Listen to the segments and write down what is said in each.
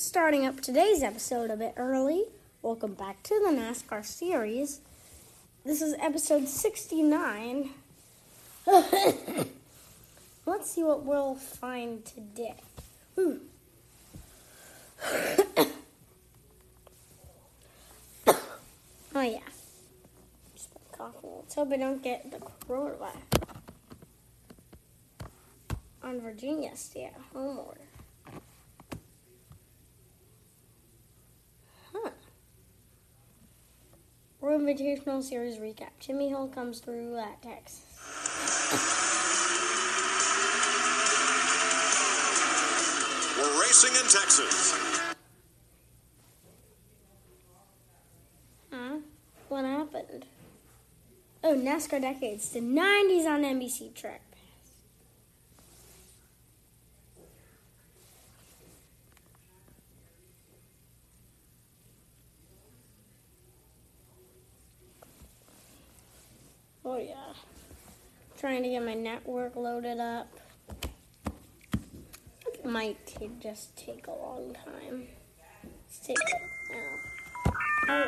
starting up today's episode a bit early. Welcome back to the NASCAR series. This is episode 69. Let's see what we'll find today. Hmm. oh, yeah. Just coughing. Let's hope I don't get the coronavirus on Virginia stay at home order. Invitational Series recap. Timmy Hill comes through at Texas. We're racing in Texas. Huh? What happened? Oh, NASCAR Decades. The 90s on NBC Track Oh, yeah. Trying to get my network loaded up. It might just take a long time. Take. Oh,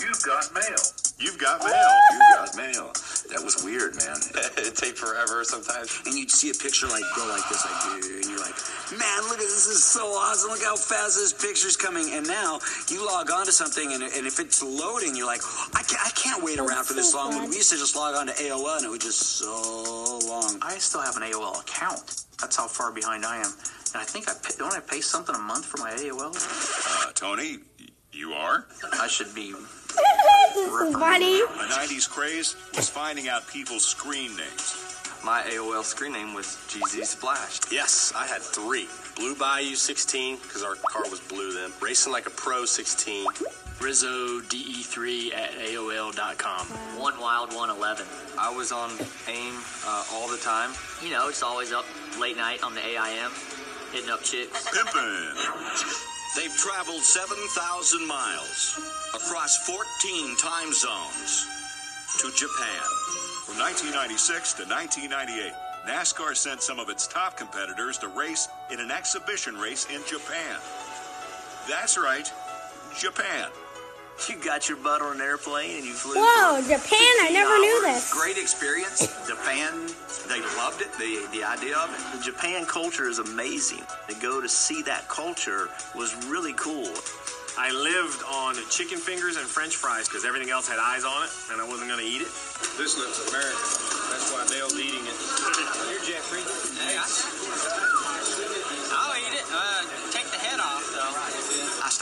You've got mail. You've got mail. You got mail. That was weird, man. It'd take forever sometimes. And you'd see a picture like go like this, like and you're like, man, look at this. This is so awesome. Look how fast this picture's coming. And now you log on to something, and, and if it's loading, you're like, I can't, I can't wait around for this long. When we used to just log on to AOL, and it was just so long. I still have an AOL account. That's how far behind I am. And I think I pay, don't I pay something a month for my AOL? Uh, Tony, you are? I should be. This is funny. The 90s craze was finding out people's screen names. My AOL screen name was GZ Splash. Yes, I had three. Blue Bayou 16, because our car was blue then. Racing Like a Pro 16. Rizzo DE3 at AOL.com. One Wild 111. I was on AIM uh, all the time. You know, it's always up late night on the AIM, hitting up chicks. Pimpin'. They've traveled 7,000 miles across 14 time zones to Japan. From 1996 to 1998, NASCAR sent some of its top competitors to race in an exhibition race in Japan. That's right, Japan. You got your butt on an airplane and you flew. Whoa, Japan, I 15 never knew this. Great experience. The fans, they loved it. The the idea of it. The Japan culture is amazing. To go to see that culture was really cool. I lived on chicken fingers and french fries because everything else had eyes on it and I wasn't going to eat it. This looks American. That's why Dale's eating it. Here, Jeffrey. I'll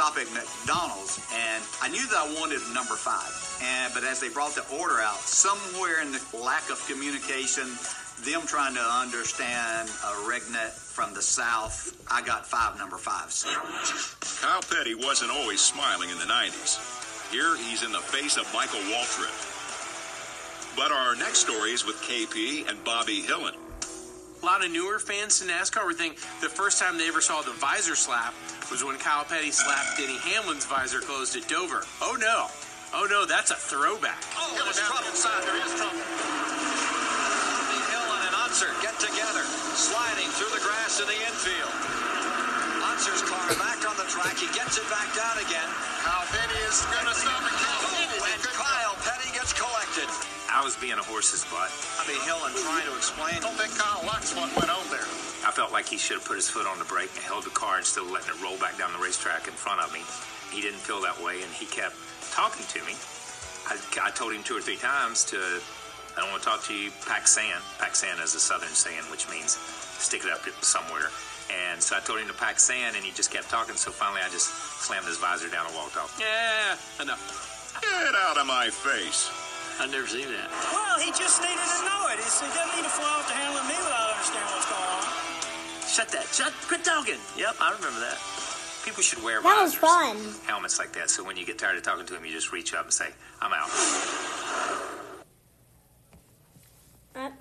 I stopped at McDonald's and I knew that I wanted number five. And but as they brought the order out, somewhere in the lack of communication, them trying to understand a regnet from the south, I got five number fives. Kyle Petty wasn't always smiling in the 90s. Here he's in the face of Michael Waltrip. But our next story is with KP and Bobby Hillin. A lot of newer fans to NASCAR would think the first time they ever saw the visor slap was when Kyle Petty slapped Denny Hamlin's visor closed at Dover. Oh no. Oh no, that's a throwback. Oh, there's trouble inside. There is trouble. Hill and an Unser get together, sliding through the grass in the infield. Unser's car back on the track. He gets it back down again. Kyle Petty is going to stop it. And Kyle Petty collected. I was being a horse's butt. Bobby Hillin trying to explain. I don't think Kyle likes what went on there. I felt like he should have put his foot on the brake and held the car instead of letting it roll back down the racetrack in front of me. He didn't feel that way, and he kept talking to me. I, I told him two or three times to, I don't want to talk to you, pack sand. Pack sand is a southern saying, which means stick it up somewhere. And so I told him to pack sand, and he just kept talking. So finally, I just slammed his visor down and walked off. Yeah, enough. Get out of my face. I've never seen that. Well, he just needed to know it. He doesn't need to fly off the handle of me without understanding what's going on. Shut that! Shut! Quit talking. Yep, I remember that. People should wear That was fun. helmets like that. So when you get tired of talking to them, you just reach up and say, "I'm out." At,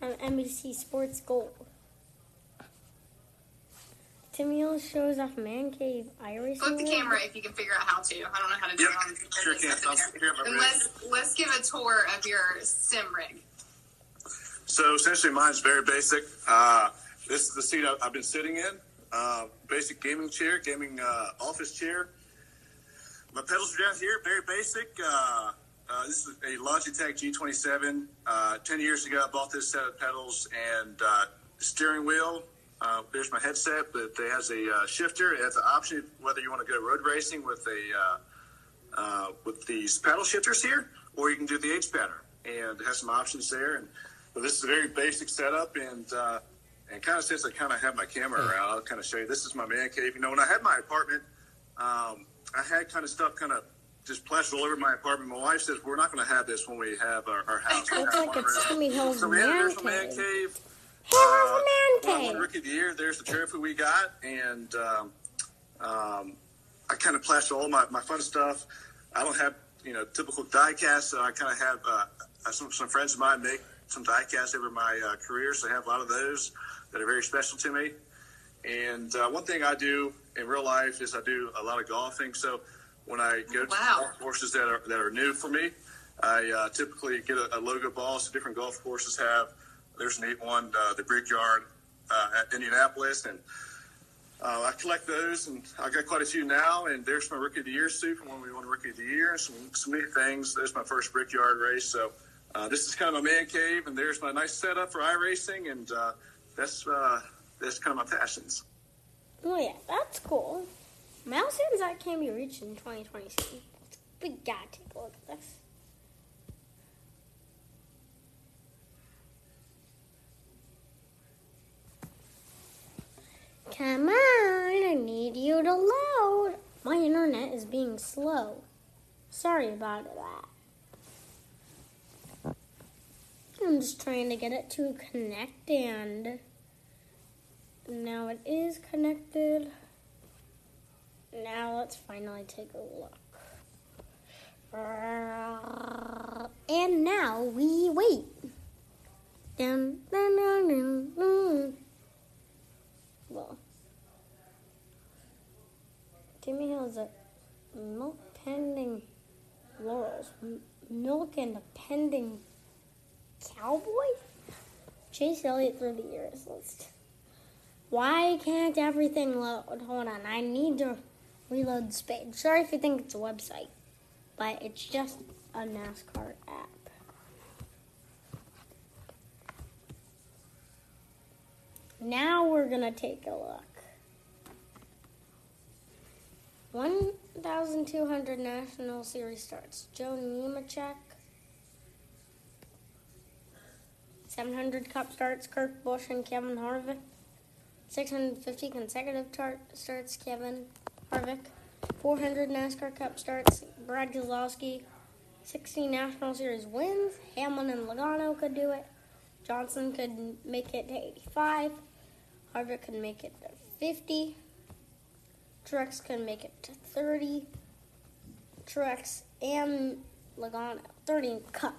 on NBC Sports Gold. Tim shows off man cave iRacing. Flip the camera if you can figure out how to. I don't know how to do Yep, it on sure can. I'll- here, I'm And let's let's give a tour of your sim rig. So essentially, mine's very basic. Uh, this is the seat I- I've been sitting in. Uh, basic gaming chair, gaming uh, office chair. My pedals are down here, very basic. Uh, uh, this is a Logitech G27. Uh, Ten years ago, I bought this set of pedals and uh, steering wheel. Uh, there's my headset, but it has a uh, shifter. It has an option whether you want to go road racing with a uh, uh, with these paddle shifters here, or you can do the H pattern, and it has some options there. And but this is a very basic setup, and uh, and kind of since I kind of have my camera around, I'll kind of show you. This is my man cave. You know, when I had my apartment, um, I had kind of stuff kind of just plastered all over my apartment. My wife says we're not going to have this when we have our, our house. We Looks like one it's room. Timmy Hill's so we had man there's my man cave. Hey, where's the man Well, cave? Rookie of the Year. There's the trophy we got, and um, um, I kind of plastered all my, my fun stuff. I don't have you know typical die casts, so I kind of have uh, some some friends of mine make some die casts over my uh, career, so I have a lot of those that are very special to me. And uh, one thing I do in real life is I do a lot of golfing. So when I go to golf courses that are that are new for me, I uh, typically get a, a logo ball. So different golf courses have. There's a neat one, uh, the Brickyard uh, at Indianapolis, and uh, I collect those, and I got quite a few now. And there's my Rookie of the Year suit from when we won Rookie of the Year. Some some neat things. There's my first Brickyard race. So uh, this is kind of my man cave, and there's my nice setup for iRacing, and uh, that's uh, that's kind of my passions. Oh yeah, that's cool. Milestones that can be reached in 2027. We gotta take a look at this. Come on, I need you to load. My internet is being slow. Sorry about that. I'm just trying to get it to connect and now it is connected. Now let's finally take a look. And now we wait. Dun, dun, dun, dun, dun. Well, Hill's a milk pending laurels, milk and a pending cowboy. Chase Elliott through the years list. Why can't everything load? Hold on, I need to reload this page. Sorry if you think it's a website, but it's just a NASCAR app. Now we're gonna take a look. 1,200 National Series starts. Joe Nemechek. 700 Cup starts. Kurt Busch and Kevin Harvick. 650 consecutive tar- starts, Kevin Harvick. 400 NASCAR Cup starts, Brad Keselowski. 60 National Series wins, Hamlin and Logano could do it. Johnson could make it to 85. Harvick could make it to 50. Truex could make it to 30. Truex and Logano, 30 Cup.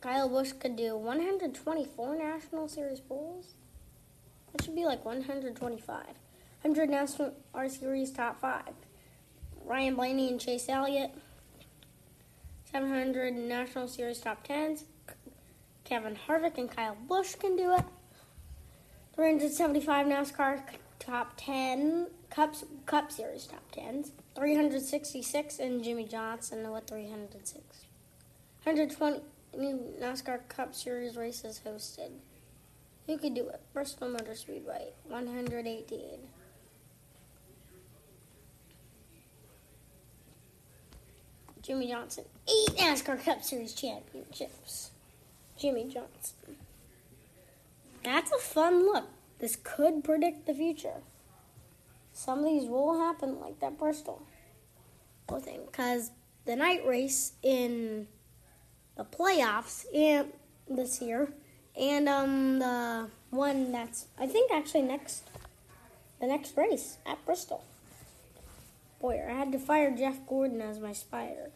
Kyle Busch could do 124 National Series poles. That should be like 125. 100 National R Series top five. Ryan Blaney and Chase Elliott. 700 National Series top tens. Kevin Harvick and Kyle Busch can do it. 375 NASCAR top 10 Cups Cup Series top tens. 366 and Jimmie Johnson with 306. 120 new NASCAR Cup Series races hosted. Who could do it? Bristol Motor Speedway, 118. Jimmie Johnson, eight NASCAR Cup Series championships. Jimmie Johnson. That's a fun look. This could predict the future. Some of these will happen, like that Bristol thing, because the night race in the playoffs and this year, and um the one that's I think actually next the next race at Bristol. Boy, I had to fire Jeff Gordon as my spider.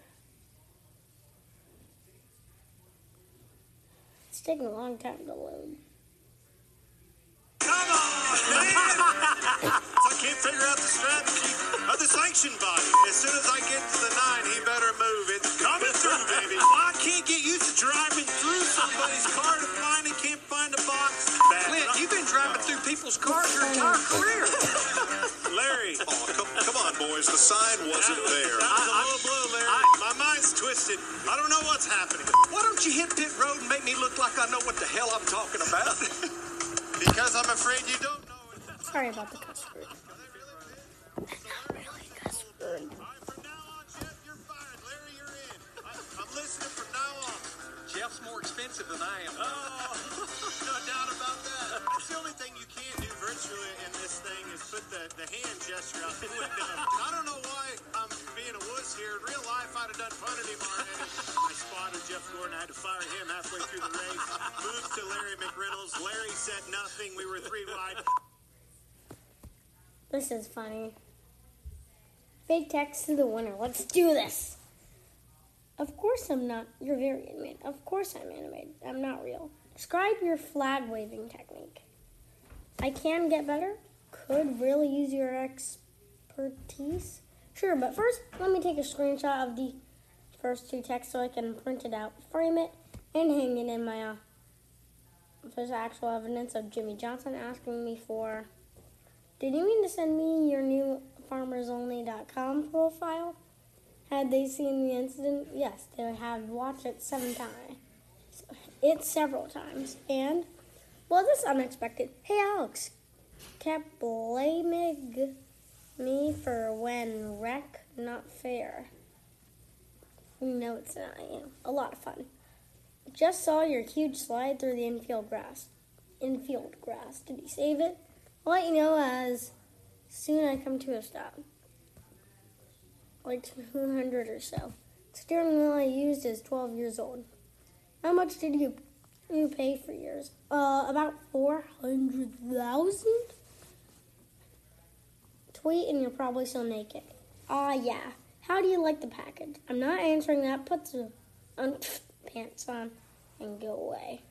It's taking a long time to load. I can't figure out the strategy of the sanction body. As soon as I get to the nine, he better move. It's coming through, baby. Why can't can't get used to driving through somebody's car to find it, can't find a box. Bad. Clint, you've been driving through people's cars your entire career. Larry. Oh, come, come on, boys. The sign wasn't there. That was a low blow, Larry. My mind's twisted. I don't know what's happening. Why don't you hit pit road and make me look like I know what the hell I'm talking about? because I'm afraid you don't know. Sorry about the cuss word. Not really cuss word. I'm listening from now on. Jeff's more expensive than I am. Oh, no doubt about that. That's the only thing you can't do virtually in this thing is put the, the hand gesture out the window. I don't know why I'm being a wuss here. In real life, I'd have done him already. I spotted Jeff Gordon. I had to fire him halfway through the race. Moved to Larry McReynolds. Larry said nothing. We were three wide. This is funny. Fake text to the winner. Let's do this. Of course I'm not. You're very animated. Of course I'm animated. I'm not real. Describe your flag waving technique. I can get better. Could really use your expertise. Sure, but first let me take a screenshot of the first two texts so I can print it out, frame it, and hang it in my there's actual evidence of Jimmie Johnson asking me for. Did you mean to send me your new farmersonly.com profile? Had they seen the incident? Yes, they have watched it seven times. It several times. And, well, this is unexpected. Hey, Alex, kept blaming me for when wreck not fair. No, it's not. A lot of fun. Just saw your huge slide through the infield grass. Infield grass. Did you save it? I'll let you know as soon I come to a stop. Like 200 or so. Steering wheel I used is 12 years old. How much did you you pay for yours? Uh, about 400,000? Tweet and you're probably still naked. Ah, yeah. How do you like the package? I'm not answering that. Put the um, pants on and go away.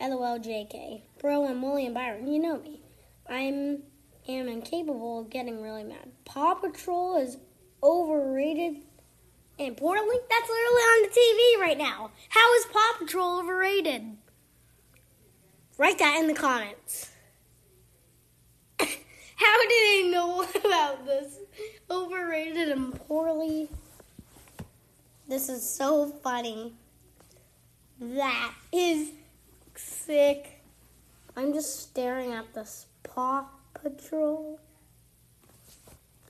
LOL JK. Bro, I'm William Byron. You know me. I'm am incapable of getting really mad. Paw Patrol is overrated and poorly. That's literally on the TV right now. How is Paw Patrol overrated? Write that in the comments. How do they know about this? Overrated and poorly. This is so funny. That is sick. I'm just staring at this Paw Patrol.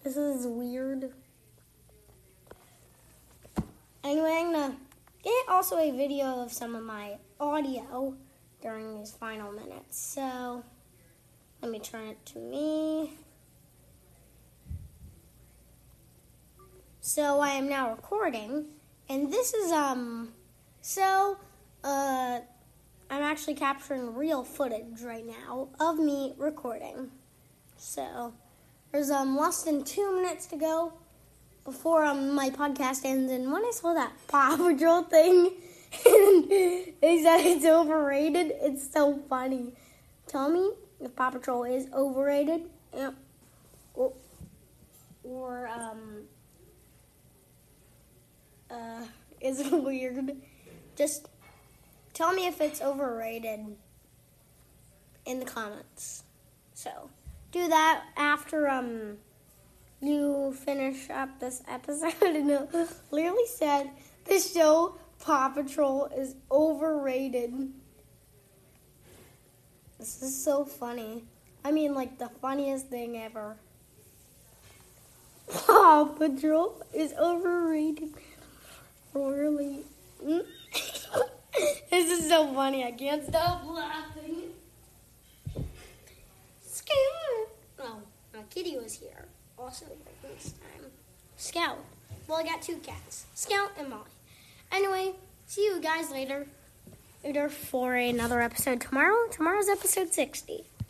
This is weird. Anyway, I'm gonna get also a video of some of my audio during these final minutes. So let me turn it to me. So I am now recording, and this is um. So uh, I'm actually capturing real footage right now of me recording. So there's um less than two minutes to go before um, my podcast ends, and when I saw that Paw Patrol thing, they said it's overrated. It's so funny. Tell me if Paw Patrol is overrated, yeah. or, or um, uh, is it weird? Just tell me if it's overrated in the comments. So do that after um you finish up this episode and it clearly said the show Paw Patrol is overrated. This is so funny. I mean, like the funniest thing ever. Paw Patrol is overrated. Really. this is so funny. I can't stop laughing. Scout. Oh, my kitty was here also this time. Scout. Well, I got two cats, Scout and Molly. Anyway, see you guys later. Later for another episode tomorrow. Tomorrow's episode 60.